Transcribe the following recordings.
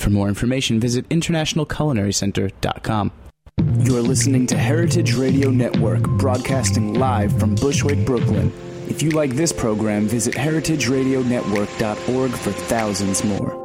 For more information, visit internationalculinarycenter.com. You're listening to Heritage Radio Network, broadcasting live from Bushwick, Brooklyn. If you like this program, visit heritageradionetwork.org for thousands more.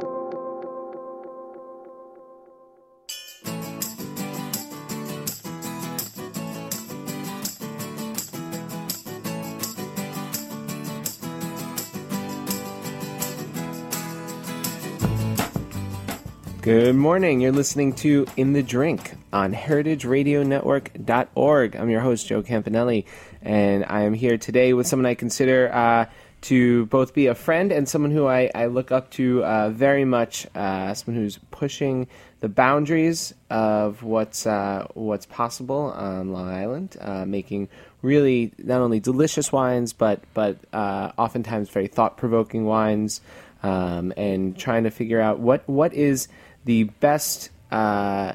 Good morning. You're listening to In the Drink on heritageradionetwork.org. I'm your host, Joe Campanelli, and I am here today with someone I consider uh, to both be a friend and someone who I, I look up to uh, very much, uh, someone who's pushing the boundaries of what's, uh, what's possible on Long Island, uh, making really not only delicious wines, but, but uh, oftentimes very thought provoking wines. Um, and trying to figure out what, what is the best, uh,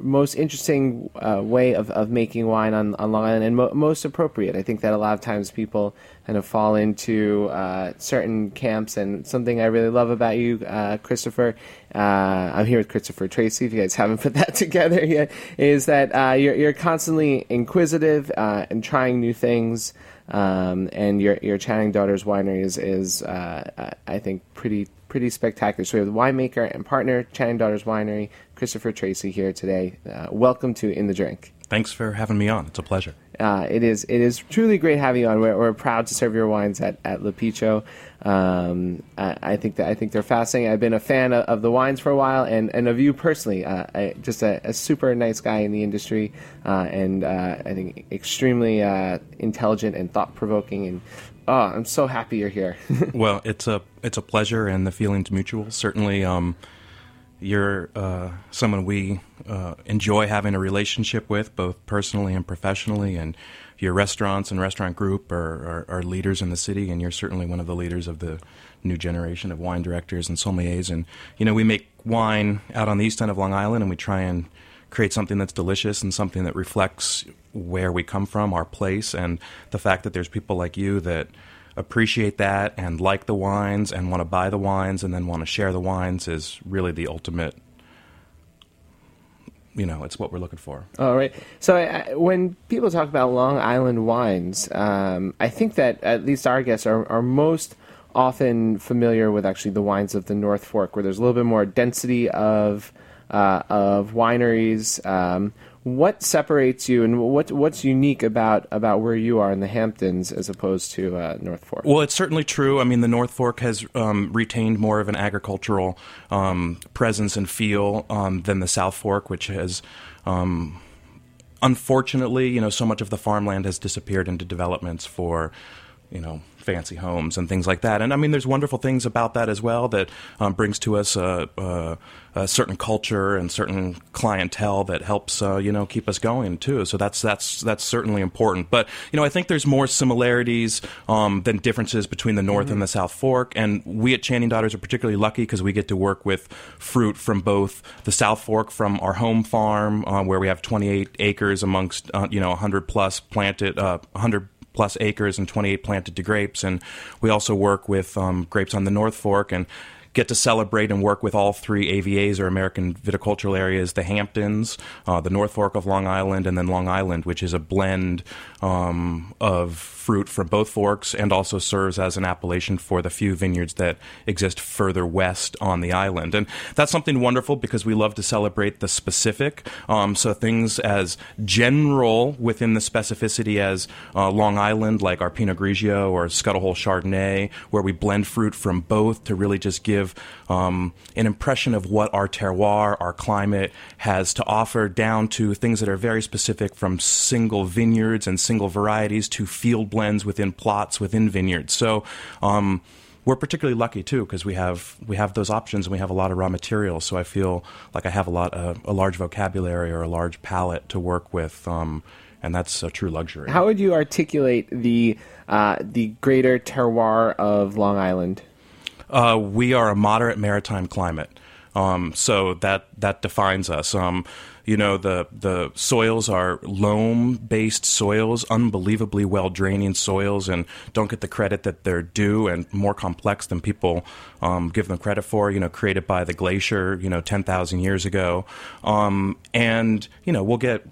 most interesting uh, way of, of making wine on, on Long Island and mo- most appropriate. I think that a lot of times people kind of fall into uh, certain camps. And something I really love about you, uh, Christopher, uh, I'm here with Christopher Tracy, if you guys haven't put that together yet, is that uh, you're, you're constantly inquisitive and trying new things. Um, and your your Channing Daughters Winery is is uh, I think pretty pretty spectacular. So we have the winemaker and partner, Channing Daughters Winery, Christopher Tracy here today. Uh, welcome to In the Drink. Thanks for having me on. It's a pleasure. Uh, it is it is truly great having you on. We're, we're proud to serve your wines at at L'Apicio. Um, I, I, think that I think they're fascinating. I've been a fan of, of the wines for a while, and, and of you personally. Uh, I, just a, a, super nice guy in the industry, uh, and uh, I think extremely uh, intelligent and thought provoking. And oh, I'm so happy you're here. well, it's a it's a pleasure, and the feeling's mutual. Certainly. Um, you're uh, someone we uh, enjoy having a relationship with, both personally and professionally, and your restaurants and restaurant group are, are, are, leaders in the city, and you're certainly one of the leaders of the new generation of wine directors and sommeliers. And you know, we make wine out on the east end of Long Island, and we try and create something that's delicious and something that reflects where we come from, our place, and the fact that there's people like you that appreciate that and like the wines and want to buy the wines and then want to share the wines is really the ultimate you know it's what we're looking for. All right. So I, when people talk about long island wines um, i think that at least our guests are, are most often familiar with actually the wines of the north fork where there's a little bit more density of uh, of wineries um, what separates you and what what's unique about about where you are in the Hamptons as opposed to uh, North Fork? Well, it's certainly true. I mean, the North Fork has um, retained more of an agricultural um, presence and feel um, than the South Fork, which has. Um, unfortunately, you know, so much of the farmland has disappeared into developments for, you know, fancy homes and things like that. And I mean, there's wonderful things about that as well that um, brings to us a, a, a, certain culture and certain clientele that helps uh, you know keep us going too. So that's that's that's certainly important. But you know, I think there's more similarities um, than differences between the North mm-hmm. and the South Fork. And we at Channing Daughters are particularly lucky because we get to work with fruit from both the South Fork, from our home farm uh, where we have 28 acres amongst uh, you know 100 plus planted, uh, 100 plus acres and 28 planted to grapes. And we also work with um, grapes on the North Fork and get to celebrate and work with all three AVAs or American viticultural areas the Hamptons, uh, the North Fork of Long Island, and then Long Island, which is a blend um, of fruit from both forks and also serves as an appellation for the few vineyards that exist further west on the island. And that's something wonderful because we love to celebrate the specific. Um, so things as general within the specificity as uh, Long Island, like our Pinot Grigio or Scuttlehole Chardonnay, where we blend fruit from both to really just give um, an impression of what our terroir, our climate has to offer, down to things that are very specific from single vineyards and single varieties to field blends within plots within vineyards. So. Um, we're particularly lucky too because we have we have those options and we have a lot of raw materials. So I feel like I have a lot uh, a large vocabulary or a large palette to work with, um, and that's a true luxury. How would you articulate the uh, the greater terroir of Long Island? Uh, we are a moderate maritime climate, um, so that that defines us. Um, you know the the soils are loam based soils, unbelievably well draining soils, and don't get the credit that they're due, and more complex than people um, give them credit for. You know, created by the glacier, you know, ten thousand years ago, um, and you know we'll get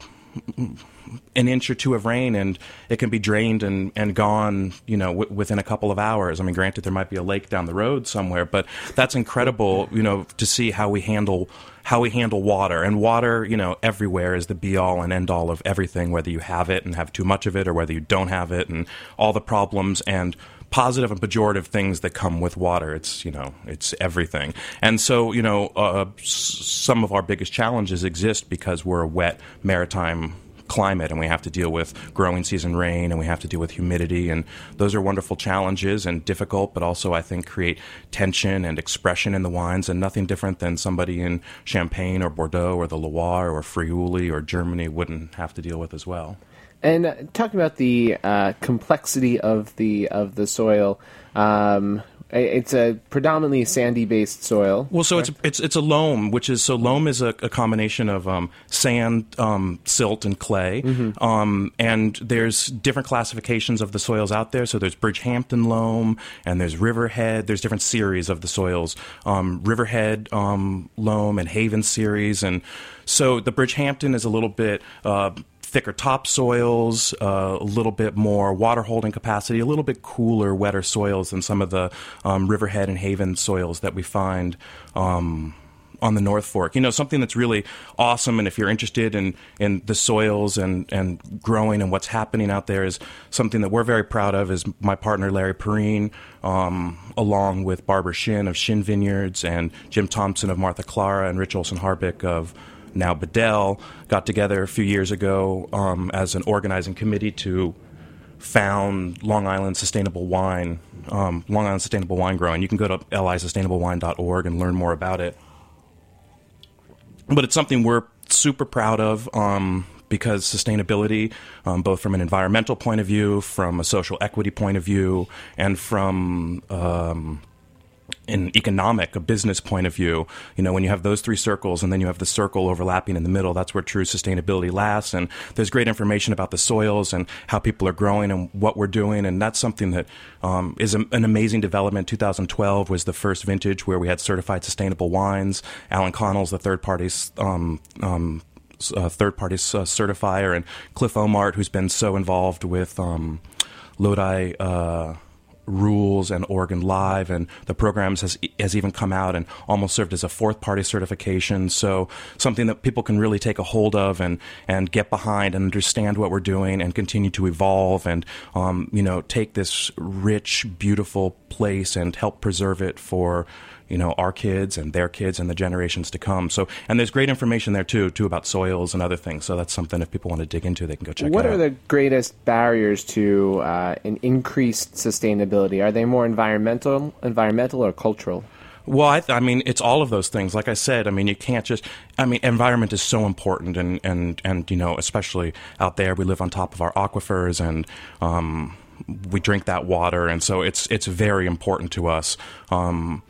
an inch or two of rain and it can be drained and, and gone, you know, w- within a couple of hours. I mean, granted, there might be a lake down the road somewhere, but that's incredible, you know, to see how we handle how we handle water. And water, you know, everywhere is the be all and end all of everything, whether you have it and have too much of it or whether you don't have it and all the problems and positive and pejorative things that come with water. It's you know it's everything, and so you know uh, some of our biggest challenges exist because we're a wet maritime climate and we have to deal with growing season rain and we have to deal with humidity and those are wonderful challenges and difficult but also I think create tension and expression in the wines and nothing different than somebody in Champagne or Bordeaux or the Loire or Friuli or Germany wouldn't have to deal with as well. And uh, talking about the uh, complexity of the of the soil, um, it's a predominantly sandy-based soil. Well, so it's it's it's a loam, which is so loam is a, a combination of um, sand, um, silt, and clay. Um, and there's different classifications of the soils out there. So there's Bridgehampton loam, and there's Riverhead. There's different series of the soils. Um, Riverhead um, loam and Haven series, and so the Bridgehampton is a little bit. Uh, thicker topsoils, uh, a little bit more water holding capacity, a little bit cooler, wetter soils than some of the um, Riverhead and Haven soils that we find. Um, on the North Fork, you know something that's really awesome, and if you're interested in, in the soils and, and growing and what's happening out there, is something that we're very proud of. Is my partner Larry Perrine, um, along with Barbara Shin of Shin Vineyards and Jim Thompson of Martha Clara and Rich Olsen-Harbich of now Bedell got together a few years ago um, as an organizing committee to found Long Island Sustainable Wine, um, Long Island Sustainable Wine Growing. You can go to lisustainablewine.org and learn more about it. But it's something we're super proud of um, because sustainability, um, both from an environmental point of view, from a social equity point of view, and from um, an economic, a business point of view, you know, when you have those three circles and then you have the circle overlapping in the middle, that's where true sustainability lasts. And there's great information about the soils and how people are growing and what we're doing. And that's something that um, is a, an amazing development. 2012 was the first vintage where we had certified sustainable wines. Alan Connell's the third party um, um, uh, third party uh, certifier, and Cliff Ohmart, who's been so involved with um, Lodi. Uh, rules and Oregon Live, and the programs has has even come out and almost served as a fourth party certification. So something that people can really take a hold of and and get behind and understand what we're doing and continue to evolve and um, you know take this rich, beautiful place and help preserve it for you know our kids and their kids and the generations to come. So and there's great information there too too about soils and other things. So that's something if people want to dig into, they can go check. Out. What are out. the greatest barriers to uh, an increased sustainability? Are they more environmental, environmental, or cultural? Well, I, th- I mean, it's all of those things. Like I said, I mean, you can't just. I mean, environment is so important, and and and you know, especially out there, we live on top of our aquifers, and um, we drink that water, and so it's it's very important to us. Um,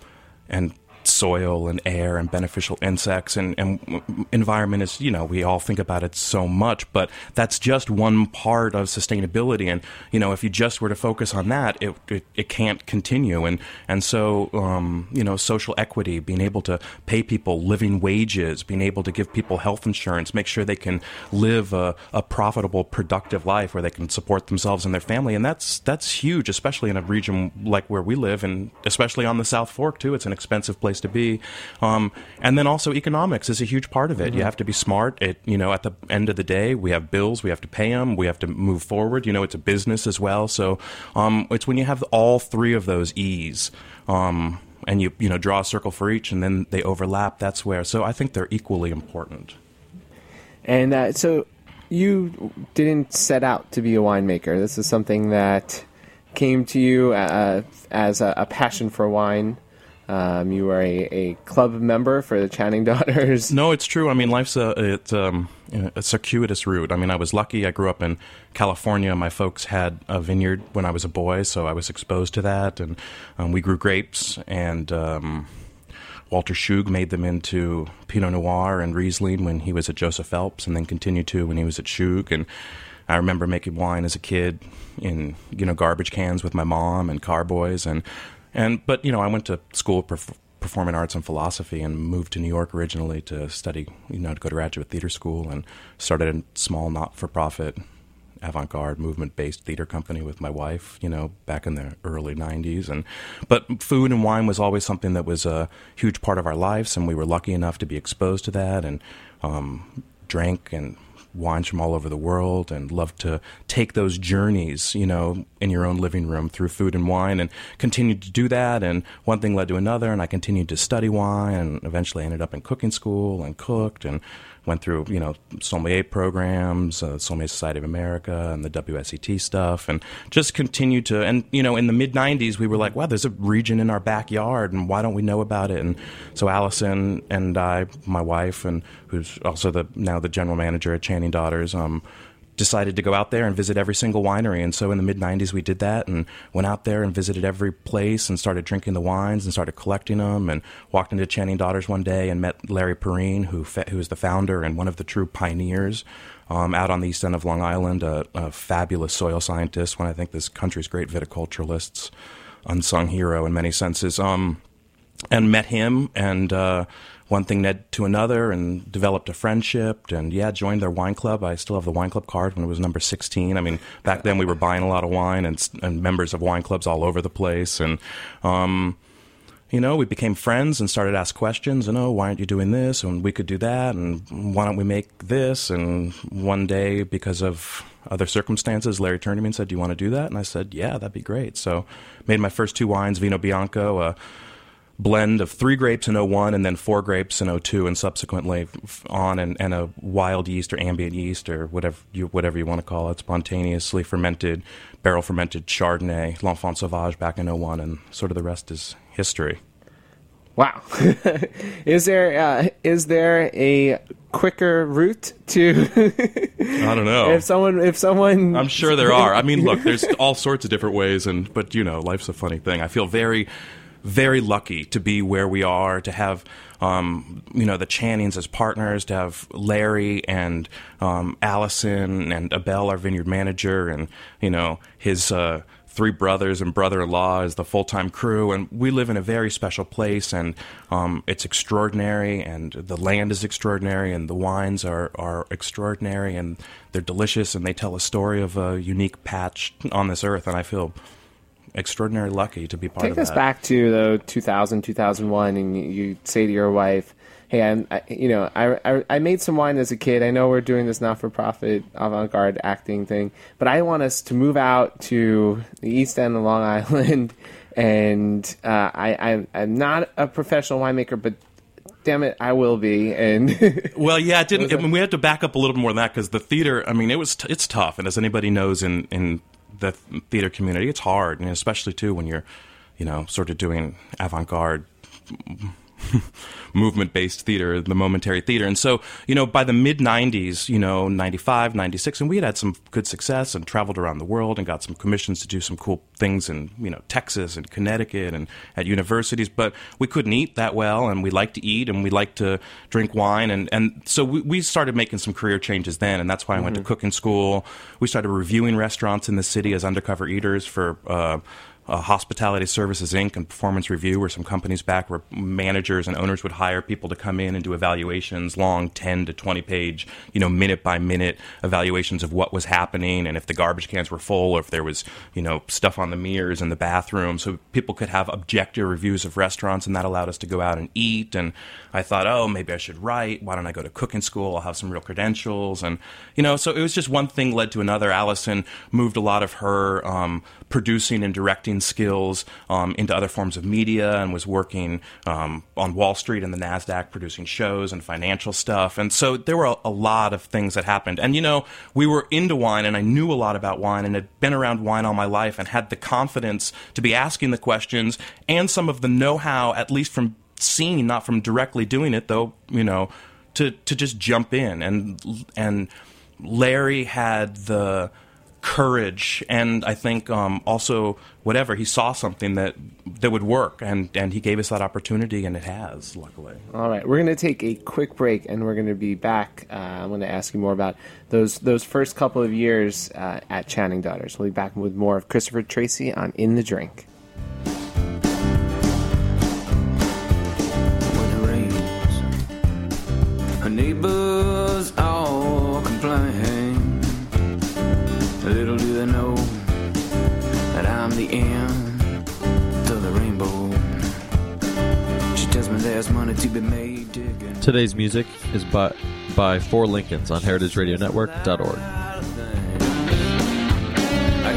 and soil and air and beneficial insects and, and environment is you know we all think about it so much but that's just one part of sustainability. And you know if you just were to focus on that it it, it can't continue. And and so um, you know social equity being able to pay people living wages being able to give people health insurance make sure they can live a, a profitable productive life where they can support themselves and their family. And that's that's huge especially in a region like where we live and especially on the South Fork too. It's an expensive place to be. Um, and then also economics is a huge part of it. Mm-hmm. You have to be smart. It you know at the end of the day we have bills, we have to pay them, we have to move forward. You know it's a business as well. So um, it's when you have all three of those E's. Um, and you you know draw a circle for each, and then they overlap. That's where. So I think they're equally important. And uh, so you didn't set out to be a winemaker. This is something that came to you uh, as a, a, passion for wine um, you were a, a club member for the Channing Daughters. No, it's true. I mean, life's a it's um, a circuitous route. I mean, I was lucky. I grew up in California. My folks had a vineyard when I was a boy, so I was exposed to that, and um, we grew grapes. And um, Walter Schug made them into Pinot Noir and Riesling when he was at Joseph Phelps, and then continued to when he was at Schug. And I remember making wine as a kid in you know garbage cans with my mom and carboys and and but you know, I went to school for performing arts and philosophy and moved to New York originally to study, you know, to go to graduate theater school and started a small not-for-profit avant-garde movement-based theater company with my wife, you know, back in the early 90s and but food and wine was always something that was a huge part of our lives and we were lucky enough to be exposed to that and um, drank and wines from all over the world and love to take those journeys, you know, in your own living room through food and wine and continued to do that. And one thing led to another, and I continued to study wine and eventually ended up in cooking school and cooked and went through, you know, sommelier programs, uh, Sommelier Society of America, and the WSET stuff, and just continued to. And you know, in the mid '90s, we were like, "Wow, there's a region in our backyard, and why don't we know about it?" And so Allison and I, my wife, and who's also the now the general manager at Channing Daughters, um, decided to go out there and visit every single winery. And so in the mid 90s, we did that and went out there and visited every place and started drinking the wines and started collecting them. And walked into Channing Daughters one day and met Larry Perrine, who, who is the founder and one of the true pioneers. Um, out on the east end of Long Island, a, a fabulous soil scientist, one I think this country's great viticulturalists, unsung hero in many senses. Um, and met him and uh, one thing led to another and developed a friendship and yeah joined their wine club i still have the wine club card when it was number 16 i mean back then we were buying a lot of wine and, and members of wine clubs all over the place and um, you know, we became friends and started to ask questions and, oh, why aren't you doing this? And we could do that. And why don't we make this? And one day, because of other circumstances, Larry turned to me and said, do you want to do that? And I said, yeah, that'd be great. So made my first two wines, Vino Bianco, blend of three grapes in 01 and then four grapes in 02 and subsequently on and, and a wild yeast or ambient yeast or whatever you, whatever you want to call it, spontaneously fermented, barrel fermented Chardonnay, L'Enfant Sauvage back in 01 and sort of the rest is history. Wow. is there uh, is there a quicker route to I don't know. If someone if someone I'm sure there are. I mean, look, there's all sorts of different ways and but you know, life's a funny thing. I feel very very lucky to be where we are, to have um, you know the Channings as partners, to have Larry and um, Allison and Abel, our vineyard manager, and you know his. Uh, three brothers and brother-in-law as the full-time crew and we live in a very special place and um, it's extraordinary and the land is extraordinary and the wines are, are extraordinary and they're delicious and they tell a story of a unique patch on this earth and i feel extraordinarily lucky to be part Take of that. Take us back to the 2000, 2001, and you say to your wife, "Hey, I'm, I, you know, I, I, I made some wine as a kid. I know we're doing this not-for-profit avant-garde acting thing, but I want us to move out to the East End of Long Island." And uh, I, I, I'm not a professional winemaker, but damn it, I will be. And well, yeah, it didn't. I mean, we had to back up a little more than that because the theater. I mean, it was t- it's tough, and as anybody knows in in the theater community. It's hard, and especially too when you're, you know, sort of doing avant-garde movement based theater, the momentary theater. And so, you know, by the mid 90s, you know, 95, 96, and we had had some good success and traveled around the world and got some commissions to do some cool things in, you know, Texas and Connecticut and at universities. But we couldn't eat that well, and we liked to eat and we liked to drink wine. And, and so we, we started making some career changes then. And that's why I went to cooking school. We started reviewing restaurants in the city as undercover eaters for, uh, uh, Hospitality Services Inc. and Performance Review were some companies back where managers and owners would hire people to come in and do evaluations, long 10 to 20 page, you know, minute by minute evaluations of what was happening and if the garbage cans were full or if there was, you know, stuff on the mirrors in the bathroom. So people could have objective reviews of restaurants and that allowed us to go out and eat. And I thought, oh, maybe I should write. Why don't I go to cooking school? I'll have some real credentials. And, you know, so it was just one thing led to another. Allison moved a lot of her um, producing and directing skills um, into other forms of media and was working um, on Wall Street and the NASDAQ producing shows and financial stuff. And so there were a, a lot of things that happened. And, you know, we were into wine and I knew a lot about wine and had been around wine all my life and had the confidence to be asking the questions and some of the know how, at least from seeing, not from directly doing it, though, you know, to, to just jump in. And, and Larry had the courage and I think um, also whatever he saw something that that would work and and he gave us that opportunity and it has luckily. All right, we're going to take a quick break and we're going to be back. Uh, I'm going to ask you more about those those first couple of years uh, at Channing Daughters. We'll be back with more of Christopher Tracy on In the Drink. when it rains. Her neighbors all Today's music is by, by Four Lincolns on heritageradionetwork.org. Like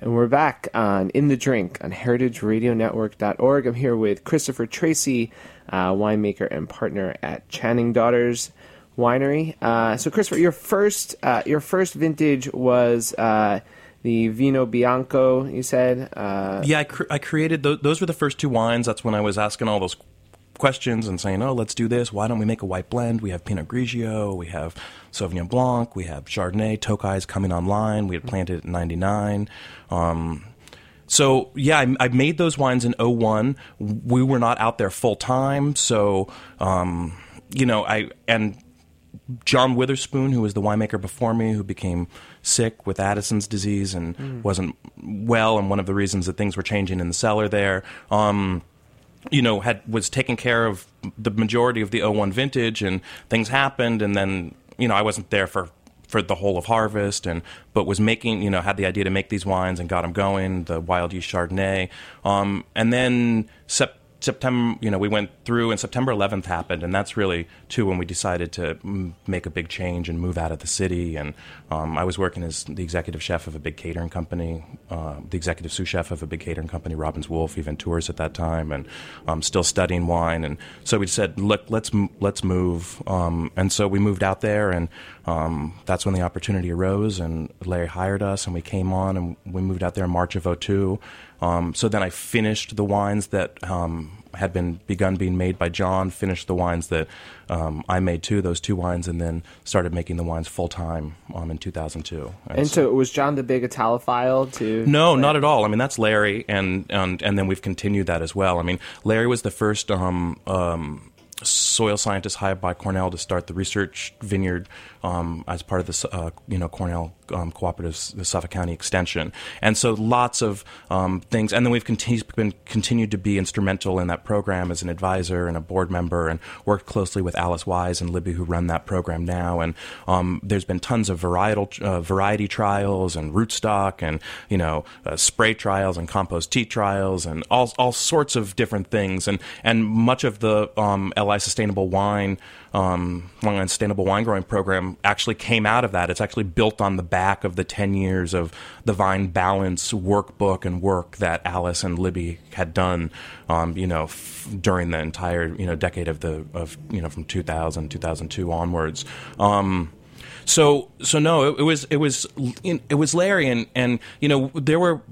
And we're back on In the Drink on heritageradionetwork.org. I'm here with Christopher Tracy, uh, winemaker and partner at Channing Daughters Winery. Uh, so, Christopher, your first uh, your first vintage was uh, the Vino Bianco. You said, uh, Yeah, I, cr- I created those. Those were the first two wines. That's when I was asking all those questions and saying, "Oh, let's do this. Why don't we make a white blend? We have Pinot Grigio, we have Sauvignon Blanc, we have Chardonnay. Tokai is coming online. We had planted it in '99." Um, so yeah, I, I made those wines in 01. We were not out there full time, so um, you know, I and John Witherspoon, who was the winemaker before me, who became sick with Addison's disease and wasn't well, and one of the reasons that things were changing in the cellar there. Um, you know, had was taking care of the majority of the 01 vintage, and things happened, and then you know I wasn't there for for the whole of harvest, and but was making you know had the idea to make these wines and got them going, the wild yeast Chardonnay, um, and then sep- September, you know, we went through, and September 11th happened, and that's really too when we decided to mm, make a big change and move out of the city. And um, I was working as the executive chef of a big catering company, uh, the executive sous chef of a big catering company, Robbins Wolfe, even tours at that time, and um, still studying wine. And so we said, look, let's m- let's move. Um, and so we moved out there, and um, that's when the opportunity arose. And Larry hired us, and we came on, and we moved out there in March of 02. Um, so then I finished the wines that um, had been begun being made by John, finished the wines that um, I made too, those two wines, and then started making the wines full time um, in 2002. And so, was John the big Italophile too? No, not at all. I mean, that's Larry, and and and then we've continued that as well. I mean, Larry was the first um, um, soil scientist hired by Cornell to start the research vineyard um, as part of the uh, you know Cornell um, Cooperative, the Suffolk County Extension, and so lots of um, things. And then we've continued, been continued to be instrumental in that program as an advisor and a board member, and worked closely with Alice Wise and Libby, who run that program now. And um, there's been tons of varietal uh, variety trials and rootstock, and you know uh, spray trials and compost tea trials, and all all sorts of different things. And and much of the um, LI Sustainable Wine um, Long Sustainable Wine Growing Program actually came out of that. It's actually built on the back of the 10 years of the Vine Balance workbook and work that Alice and Libby had done, um, you know, f- during the entire, you know, decade of the, of, you know, from 2000, 2002 onwards. Um, so, so no, it, it was, it was, it was Larry and, and, you know, there were,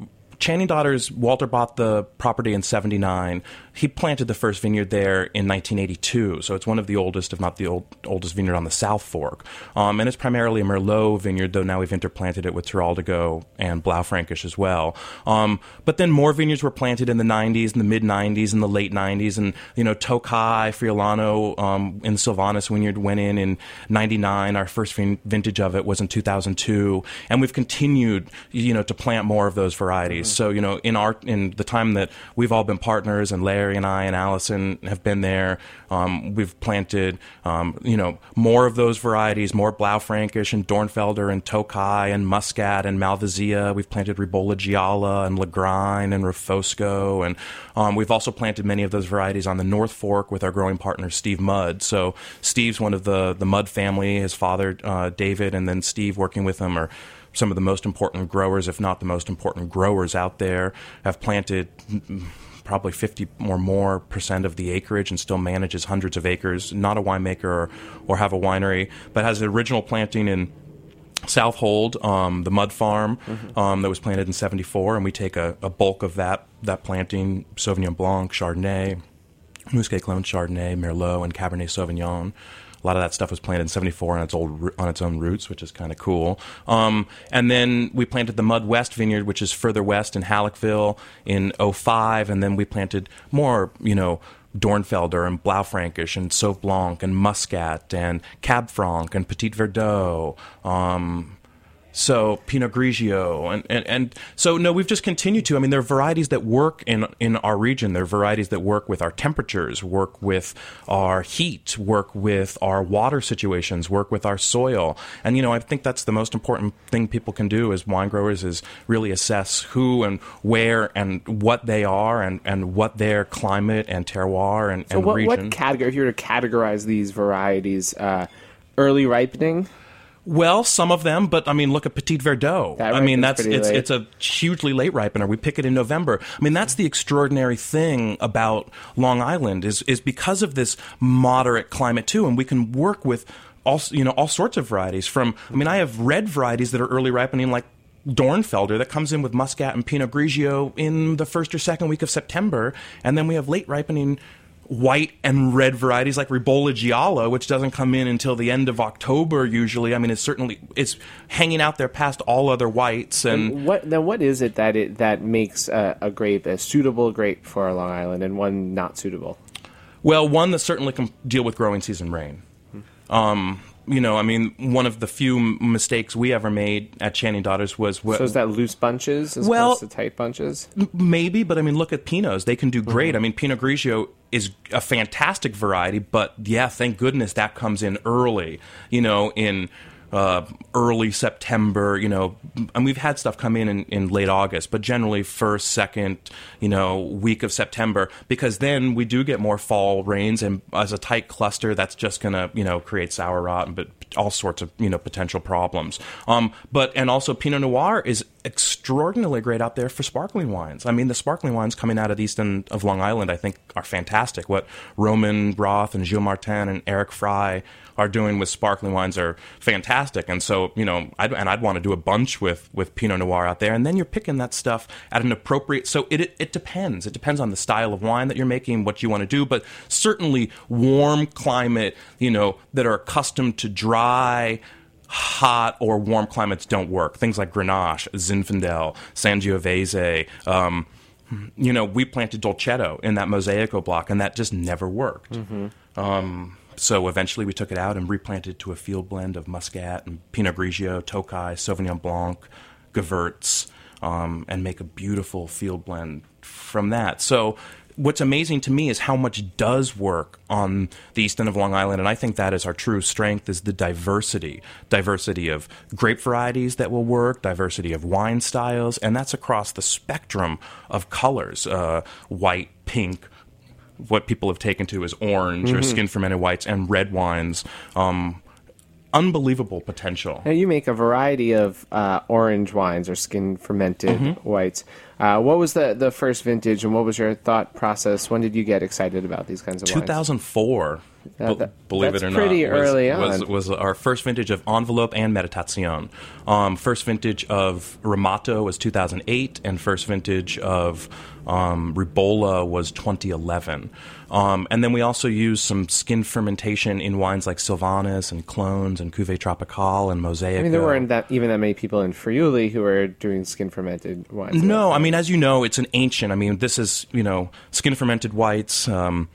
Channing Daughters, Walter bought the property in 79 he planted the first vineyard there in 1982. So it's one of the oldest, if not the old, oldest vineyard on the South Fork. Um, and it's primarily a Merlot vineyard, though now we've interplanted it with Teroldego and Blaufränkisch as well. Um, but then more vineyards were planted in the 90s, in the mid 90s, in the late 90s. And, you know, Tokai, Friulano um, in Sylvanus vineyard went in in 99. Our first vin- vintage of it was in 2002. And we've continued, you know, to plant more of those varieties. So, you know, in our, in the time that we've all been partners and Larry Larry and I and Allison have been there. Um, we've planted, um, you know, more of those varieties, more Blaufränkisch and Dornfelder and Tokai and Muscat and Malvasia. We've planted Ribolla Gialla and Lagrein and Refosco. And um, we've also planted many of those varieties on the North Fork with our growing partner, Steve Mudd. So Steve's one of the, the Mudd family, his father, uh, David, and then Steve working with him are some of the most important growers, if not the most important growers out there, have planted probably 50 or more percent of the acreage and still manages hundreds of acres. Not a winemaker or, or have a winery, but has the original planting in Southold, um, the Mudd Farm mm-hmm. um, that was planted in '74, and we take a, a, bulk of that that planting: Sauvignon Blanc, Chardonnay, Muscat Clone Chardonnay, Merlot, and Cabernet Sauvignon. A lot of that stuff was planted in '74 on its old on its own roots, which is kind of cool. Um, and then we planted the Mudd West Vineyard, which is further west in Hallockville in 05, and then we planted more, you know. Dornfelder and Blaufränkisch and Sauv Blanc and Muscat and Cab Franc and Petit Verdot. Um, so Pinot Grigio, and, and, and so no, we've just continued to. I mean, there are varieties that work in in our region. There are varieties that work with our temperatures, work with our heat, work with our water situations, work with our soil. And you know, I think that's the most important thing people can do as wine growers is really assess who and where and what they are and, and what their climate and terroir and, so and what, region. what category? If you were to categorize these varieties, uh, early ripening. Well, some of them, but I mean, look at Petit Verdot. I mean, that's it's late. it's a hugely late ripener. We pick it in November. I mean, that's the extraordinary thing about Long Island is is because of this moderate climate too, and we can work with all you know all sorts of varieties. From I mean, I have red varieties that are early ripening, like Dornfelder that comes in with Muscat and Pinot Grigio in the first or second week of September, and then we have late ripening white and red varieties like Ribolla Gialla, which doesn't come in until the end of October usually. I mean, it's certainly it's hanging out there past all other whites and. What then? What is it that it that makes a, a grape a suitable grape for Long Island and one not suitable? Well, one that certainly can deal with growing season rain. Um, you know, I mean, one of the few m- mistakes we ever made at Channing Daughters was what, So is that loose bunches as Well- opposed to tight bunches? Maybe, but I mean, look at Pinots. They can do great. Mm-hmm. I mean, Pinot Grigio is a fantastic variety, but yeah, thank goodness that comes in early, you know, in uh, early September, you know, and we've had stuff come in, in in late August, but generally first, second, you know, week of September, because then we do get more fall rains, and as a tight cluster, that's just gonna, you know, create sour rot, and but all sorts of, you know, potential problems. Um, but and also Pinot Noir is extraordinarily great out there for sparkling wines. I mean, the sparkling wines coming out of the east end of Long Island, I think, are fantastic. What Roman Roth and Gilles Martin and Eric Fry are doing with sparkling wines are fantastic. And so, you know, I'd, and I'd want to do a bunch with with Pinot Noir out there. And then you're picking that stuff at an appropriate. So it, it it depends. It depends on the style of wine that you're making, what you want to do. But certainly, warm climate, you know, that are accustomed to dry hot or warm climates don't work. Things like Grenache, Zinfandel, Sangiovese. Um, you know, we planted Dolcetto in that Mosaico block, and that just never worked. Um, so eventually, we took it out and replanted to a field blend of Muscat and Pinot Grigio, Tokai, Sauvignon Blanc, Gewurz, um, and make a beautiful field blend from that. So what's amazing to me is how much does work on the east end of Long Island, and I think that is our true strength is the diversity, diversity of grape varieties that will work, diversity of wine styles, and that's across the spectrum of colors, uh, white, pink. What people have taken to as orange or skin fermented whites and red wines. Um, unbelievable potential. Now you make a variety of uh, orange wines or skin fermented Mm-hmm. whites. Uh, what was the, the first vintage, and what was your thought process? When did you get excited about these kinds of wines? 2004. That- believe it or pretty not, was, early was, on. was our first vintage of Envelope and Meditazione. Um, first vintage of Ramato was 2008, and first vintage of um, Ribolla was 2011. Um, and then we also used some skin fermentation in wines like Sylvanus and Clones and Cuvée Tropicale and Mosaic. I mean, there weren't that even that many people in Friuli who were doing skin fermented wines. No, I mean, as you know, it's an ancient. I mean, this is you know skin fermented whites. Um,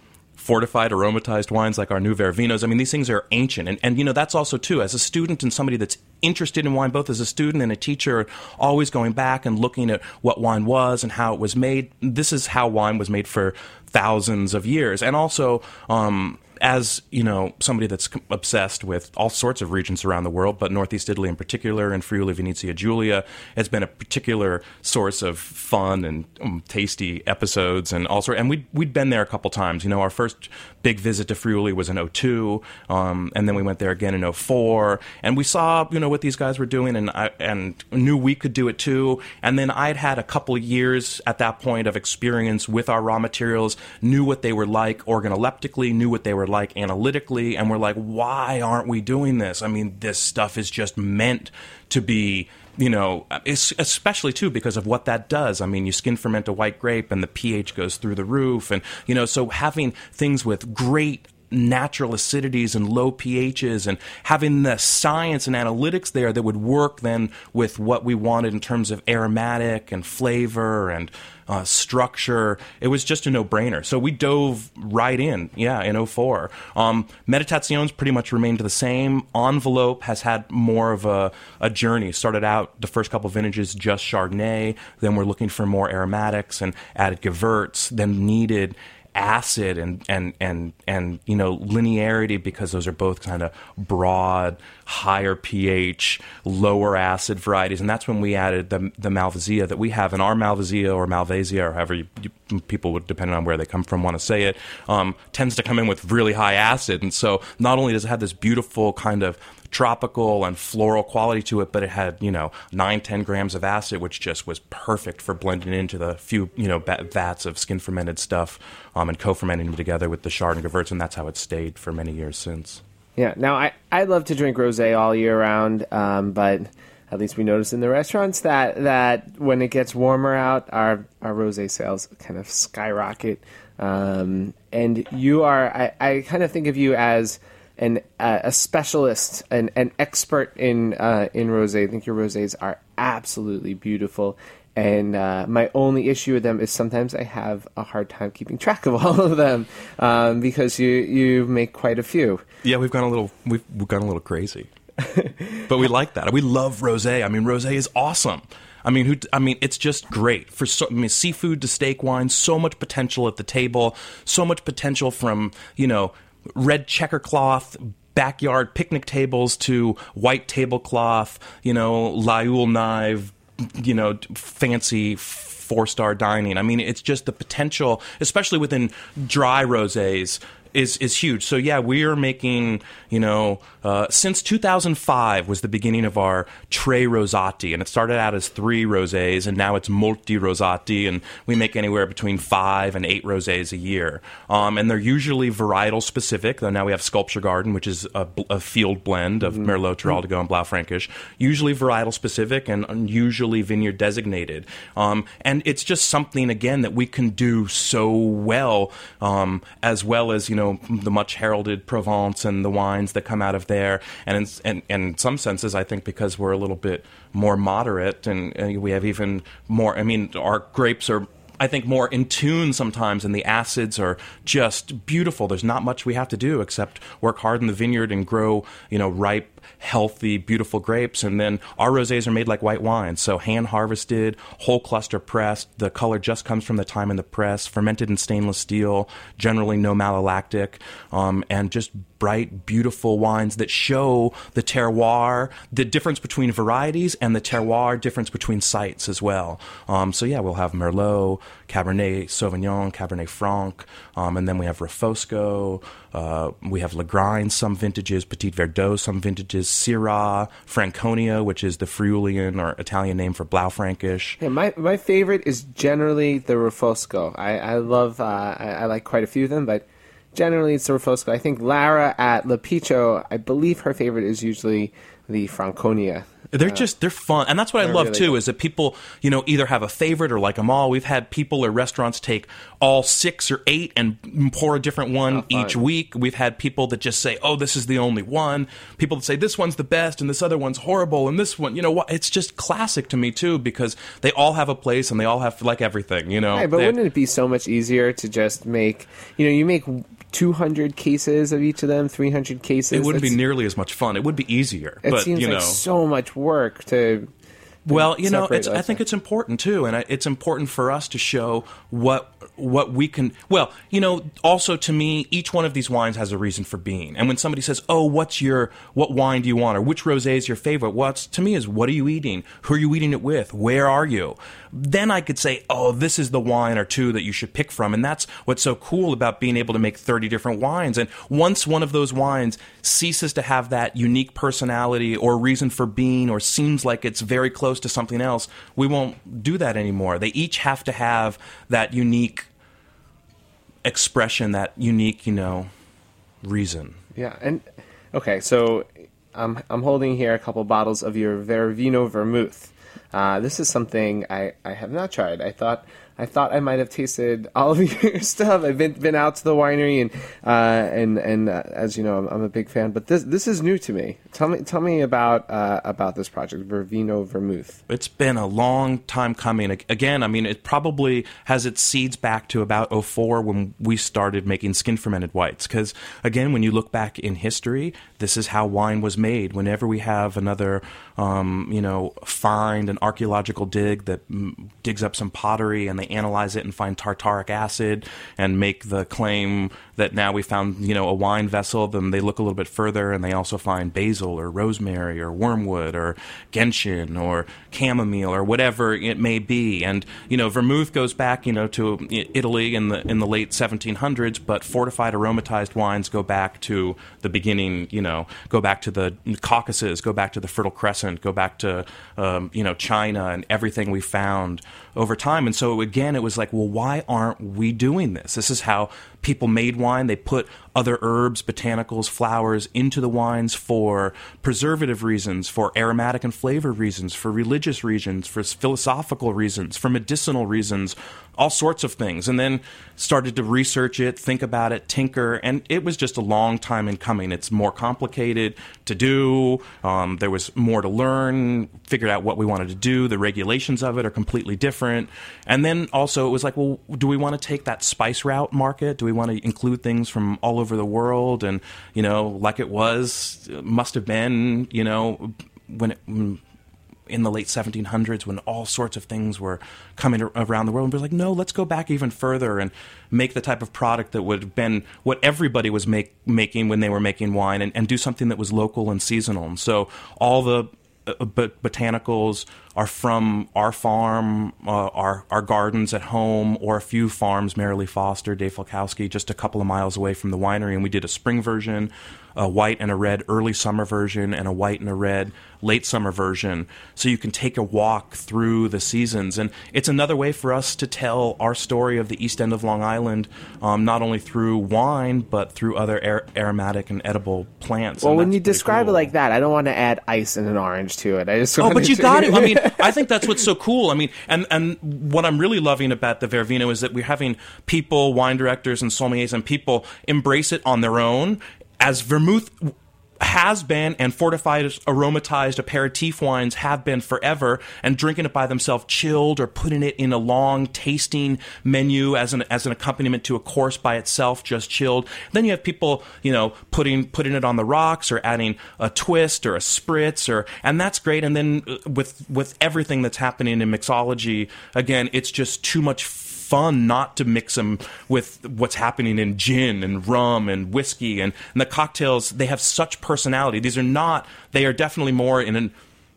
Fortified aromatized wines like our new Vervinos. I mean, these things are ancient, and and you know that's also too as a student and somebody that's interested in wine, both as a student and a teacher, always going back and looking at what wine was and how it was made. This is how wine was made for thousands of years, and also. Um, as you know, somebody that's obsessed with all sorts of regions around the world, but Northeast Italy in particular, and Friuli Venezia Giulia has been a particular source of fun and um, tasty episodes, and all also, and we we'd been there a couple times. You know, our first big visit to Friuli was in 02, um, and then we went there again in 04, and we saw you know what these guys were doing, and I and knew we could do it too. And then I'd had a couple years at that point of experience with our raw materials, knew what they were like organoleptically, knew what they were like analytically, and we're like, why aren't we doing this? I mean, this stuff is just meant to be you know, especially too because of what that does. I mean, you skin ferment a white grape and the pH goes through the roof, and you know, so having things with great natural acidities and low pHs and having the science and analytics there that would work then with what we wanted in terms of aromatic and flavor and uh, structure. It was just a no brainer. So we dove right in, yeah, in 04. Um, Meditazione's pretty much remained the same. Envelope has had more of a, a journey. Started out the first couple vintages just Chardonnay, then we're looking for more aromatics and added Gewurz, then needed acid and and and and you know linearity because those are both kind of broad higher ph lower acid varieties. And that's when we added the the malvasia that we have in our malvasia or malvasia or however you, you, people would depending on where they come from want to say it um, tends to come in with really high acid. And so not only does it have this beautiful kind of tropical and floral quality to it, but it had, you know, nine, 10 grams of acid, which just was perfect for blending into the few, you know, vats of skin fermented stuff um, and co fermenting them together with the Chard and Gewurz, and that's how it stayed for many years since. Yeah. Now, I, I love to drink rosé all year round, um, but at least we notice in the restaurants that, that when it gets warmer out, our, our rosé sales kind of skyrocket. Um, and you are, I, I kind of think of you as an, uh, a specialist, an, an expert in, uh, in rosé. I think your rosés are absolutely beautiful. And uh, my only issue with them is sometimes I have a hard time keeping track of all of them um, because you, you make quite a few. Yeah, we've gone a little, we've, we've gone a little crazy. but we like that. We love rosé. I mean, rosé is awesome. I mean, who? I mean, it's just great for so, I mean, seafood to steak wine. So much potential at the table. So much potential from you know red checker cloth backyard picnic tables to white tablecloth. You know, Laguiole knife. You know, fancy four star dining. I mean, it's just the potential, especially within dry rosés. Is is huge. So yeah, we are making you know uh, since 2005 was the beginning of our Tre Rosati, and it started out as three rosés, and now it's multi rosati, and we make anywhere between five and eight rosés a year. Um, and they're usually varietal specific. Though now we have Sculpture Garden, which is a, a field blend of Merlot, Teroldego, and Blaufränkisch. Usually varietal specific and usually vineyard designated. Um, and it's just something again that we can do so well, um, as well as you know the much heralded Provence and the wines that come out of there. And in, and, and in some senses, I think because we're a little bit more moderate and, and we have even more. I mean, our grapes are I think more in tune sometimes, and the acids are just beautiful. There's not much we have to do except work hard in the vineyard and grow, you know, ripe, healthy, beautiful grapes. And then our rosés are made like white wine, so hand harvested, whole cluster pressed. The color just comes from the time in the press, fermented in stainless steel, generally no malolactic, um, and just bright, beautiful wines that show the terroir, the difference between varieties, and the terroir difference between sites as well. Um, so yeah, we'll have Merlot, Cabernet Sauvignon, Cabernet Franc, um, and then we have Refosco. Uh, we have Lagrein, some vintages, Petit Verdot, some vintages, Syrah, Franconia, which is the Friulian or Italian name for Blaufränkisch. Yeah, my my favorite is generally the Refosco. I I love uh, I, I like quite a few of them, but generally it's the Refosco. I think Lara at Lepicho, I believe her favorite is usually the Franconia. They're just they're fun, and that's what I they're love really too. Is that people you know either have a favorite or like them all. We've had people or restaurants take all six or eight and pour a different one fun. each week. We've had people that just say, "Oh, this is the only one." People that say this one's the best and this other one's horrible, and this one, you know what? It's just classic to me too because they all have a place and they all have like everything. You know, Right, but They- wouldn't it be so much easier to just make, you know, you make 200 cases of each of them, 300 cases? it wouldn't be nearly as much fun. It would be easier, It but seems you know, like so much work to. Well, you know, it's, I think it's important too, and I- it's important for us to show what what we can. Well, you know, also to me, each one of these wines has a reason for being. And when somebody says, "Oh, what's your what wine do you want?" or "Which rosé is your favorite?" What's to me is, "What are you eating? Who are you eating it with? Where are you?" Then I could say, "Oh, this is the wine or two that you should pick from." And that's what's so cool about being able to make thirty different wines. And once one of those wines ceases to have that unique personality or reason for being, or seems like it's very close to something else, we won't do that anymore. They each have to have that unique expression, that unique, you know, reason. Yeah, and okay, so I'm I'm holding here a couple bottles of your Vervino Vermouth. Uh, this is something I, I have not tried. I thought I thought I might have tasted all of your stuff. I've been been out to the winery and uh, and and uh, as you know, I'm, I'm a big fan. But this this is new to me. Tell me tell me about uh, about this project, Vervino Vermouth. It's been a long time coming. Again, I mean, it probably has its seeds back to about 04 when we started making skin fermented whites. Because, again, when you look back in history, this is how wine was made. Whenever we have another, um, you know, find, an archaeological dig that mm, digs up some pottery and they analyze it and find tartaric acid and make the claim that now we found, you know, a wine vessel, then they look a little bit further and they also find basil or rosemary or wormwood or gentian or chamomile or whatever it may be. And, you know, vermouth goes back, you know, to Italy in the in the late 1700s, but fortified aromatized wines go back to the beginning, you know, go back to the Caucasus, go back to the Fertile Crescent, go back to, um, you know, China and everything we found over time. And so, again, it was like, well, why aren't we doing this? This is how people made wine. They put other herbs, botanicals, flowers into the wines for preservative reasons, for aromatic and flavor reasons, for religious reasons, for philosophical reasons, for medicinal reasons, all sorts of things. And then started to research it, think about it, tinker, and it was just a long time in coming. It's more complicated to do. Um, there was more to learn, figured out what we wanted to do. The regulations of it are completely different. And then also it was like, well, do we want to take that spice route market? Do we want to include things from all over the world? And, you know, like it was, must have been, you know, when it, mm, in the late 1700s when all sorts of things were coming around the world and we're like no let's go back even further and make the type of product that would have been what everybody was make, making when they were making wine and, and do something that was local and seasonal. And so all the uh, bot- botanicals are from our farm, uh, our our gardens at home, or a few farms, Marilee Foster, Dave Falkowski, just a couple of miles away from the winery, and we did a spring version, a white and a red early summer version, and a white and a red late summer version. So you can take a walk through the seasons, and it's another way for us to tell our story of the East End of Long Island, um, not only through wine but through other ar- aromatic and edible plants. Well, when you describe cool. it like that, I don't want to add ice and an orange to it. I just Oh, but you to- got it. I mean, I think that's what's so cool. I mean, and and what I'm really loving about the Vervino is that we're having people, wine directors, and sommeliers, and people embrace it on their own as vermouth has been and fortified aromatized aperitif wines have been forever and drinking it by themselves chilled or putting it in a long tasting menu as an as an accompaniment to a course by itself just chilled. Then you have people you know putting putting it on the rocks or adding a twist or a spritz or and that's great. And then uh, with with everything that's happening in mixology again it's just too much fun not to mix them with what's happening in gin and rum and whiskey and, and the cocktails they have such personality. These are not they are definitely more in an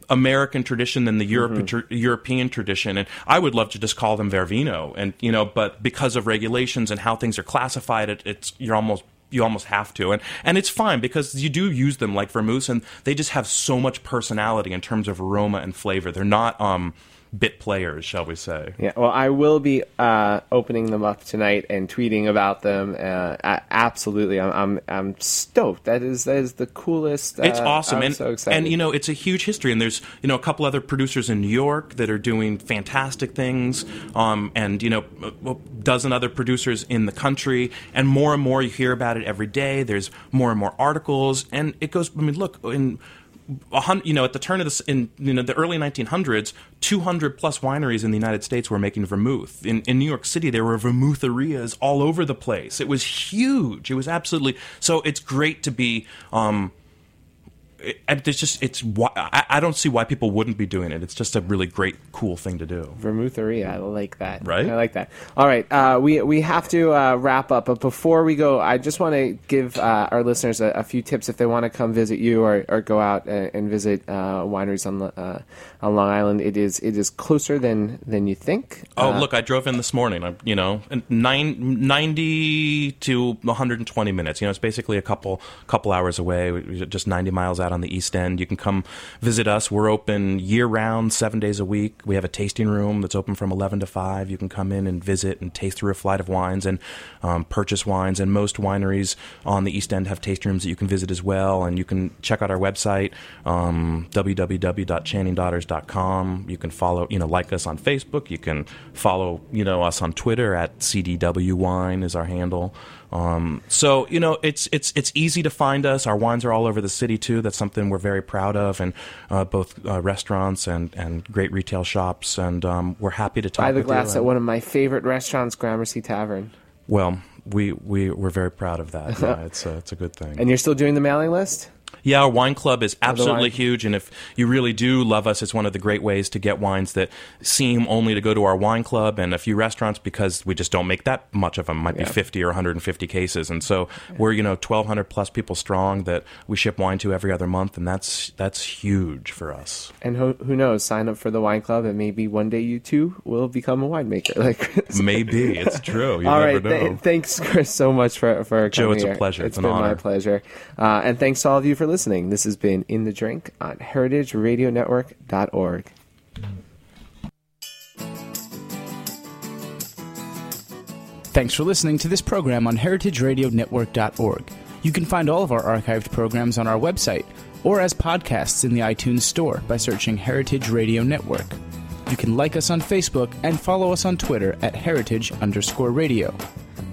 American tradition than the Europe, tr- European tradition, and I would love to just call them Vervino, and you know, but because of regulations and how things are classified, it, it's you're almost you almost have to, and and it's fine because you do use them like vermouth and they just have so much personality in terms of aroma and flavor. They're not um, bit players, shall we say? Yeah, well, I will be uh, opening them up tonight and tweeting about them. Uh, absolutely, I'm, I'm I'm stoked. That is that is the coolest. Uh, It's awesome, I'm and so excited. and you know it's a huge history. And there's you know a couple other producers in New York that are doing fantastic things, um, and you know a dozen other producers in the country, and more and more you hear about it every day. There's more and more articles, and it goes. I mean, look in. You know, at the turn of this, in you know the early 1900s, 200 plus wineries in the United States were making vermouth. In in New York City, there were vermoutherias all over the place. It was huge. It was absolutely so. It's great to be. Um, it, and it's just it's why I, I don't see why people wouldn't be doing it. It's just a really great, cool thing to do. Vermoutheria. I like that. Right? I like that. All right. Uh, we we have to uh, wrap up, but before we go, I just want to give uh, our listeners a, a few tips if they want to come visit you or, or go out and, and visit uh, wineries on uh, on Long Island. It is it is closer than than you think. Oh, Uh, look! I drove in this morning. I, you know, and nine, 90 to 120 minutes. You know, it's basically a couple couple hours away. Just 90 miles out on the east end. You can come visit us. We're open year round, seven days a week. We have a tasting room that's open from 11 to 5. You can come in and visit and taste through a flight of wines and um, purchase wines. And most wineries on the east end have tasting rooms that you can visit as well. And you can check out our website, um, www.channingdaughters.com. You can follow, you know, like us on Facebook. You can follow, you know, us on Twitter at CDW Wine is our handle. Um, so you know, it's it's it's easy to find us. Our wines are all over the city too. That's something we're very proud of, and uh, both uh, restaurants and and great retail shops. And um, we're happy to talk. About that by the glass at one of my favorite restaurants, Gramercy Tavern. Well, we we we're very proud of that. Yeah, it's a, it's a good thing. And you're still doing the mailing list? Yeah, our wine club is absolutely huge, and if you really do love us, it's one of the great ways to get wines that seem only to go to our wine club and a few restaurants because we just don't make that much of them. It Might be 50 or 150 cases, and so we're you know 1,200 plus people strong that we ship wine to every other month, and that's that's huge for us. And who, who knows? Sign up for the wine club, and maybe one day you too will become a winemaker. Like Maybe it's true. You All right, th- thanks, Chris, so much for for coming Joe, it's a pleasure. It's It's an been my pleasure, uh, and thanks to all of you for listening. This has been in the drink on HeritageRadioNetwork.org. Thanks for listening to this program on heritageradionetwork.org. You can find all of our archived programs on our website or as podcasts in the iTunes Store by searching Heritage Radio Network. You can like us on Facebook and follow us on Twitter at heritage underscore radio.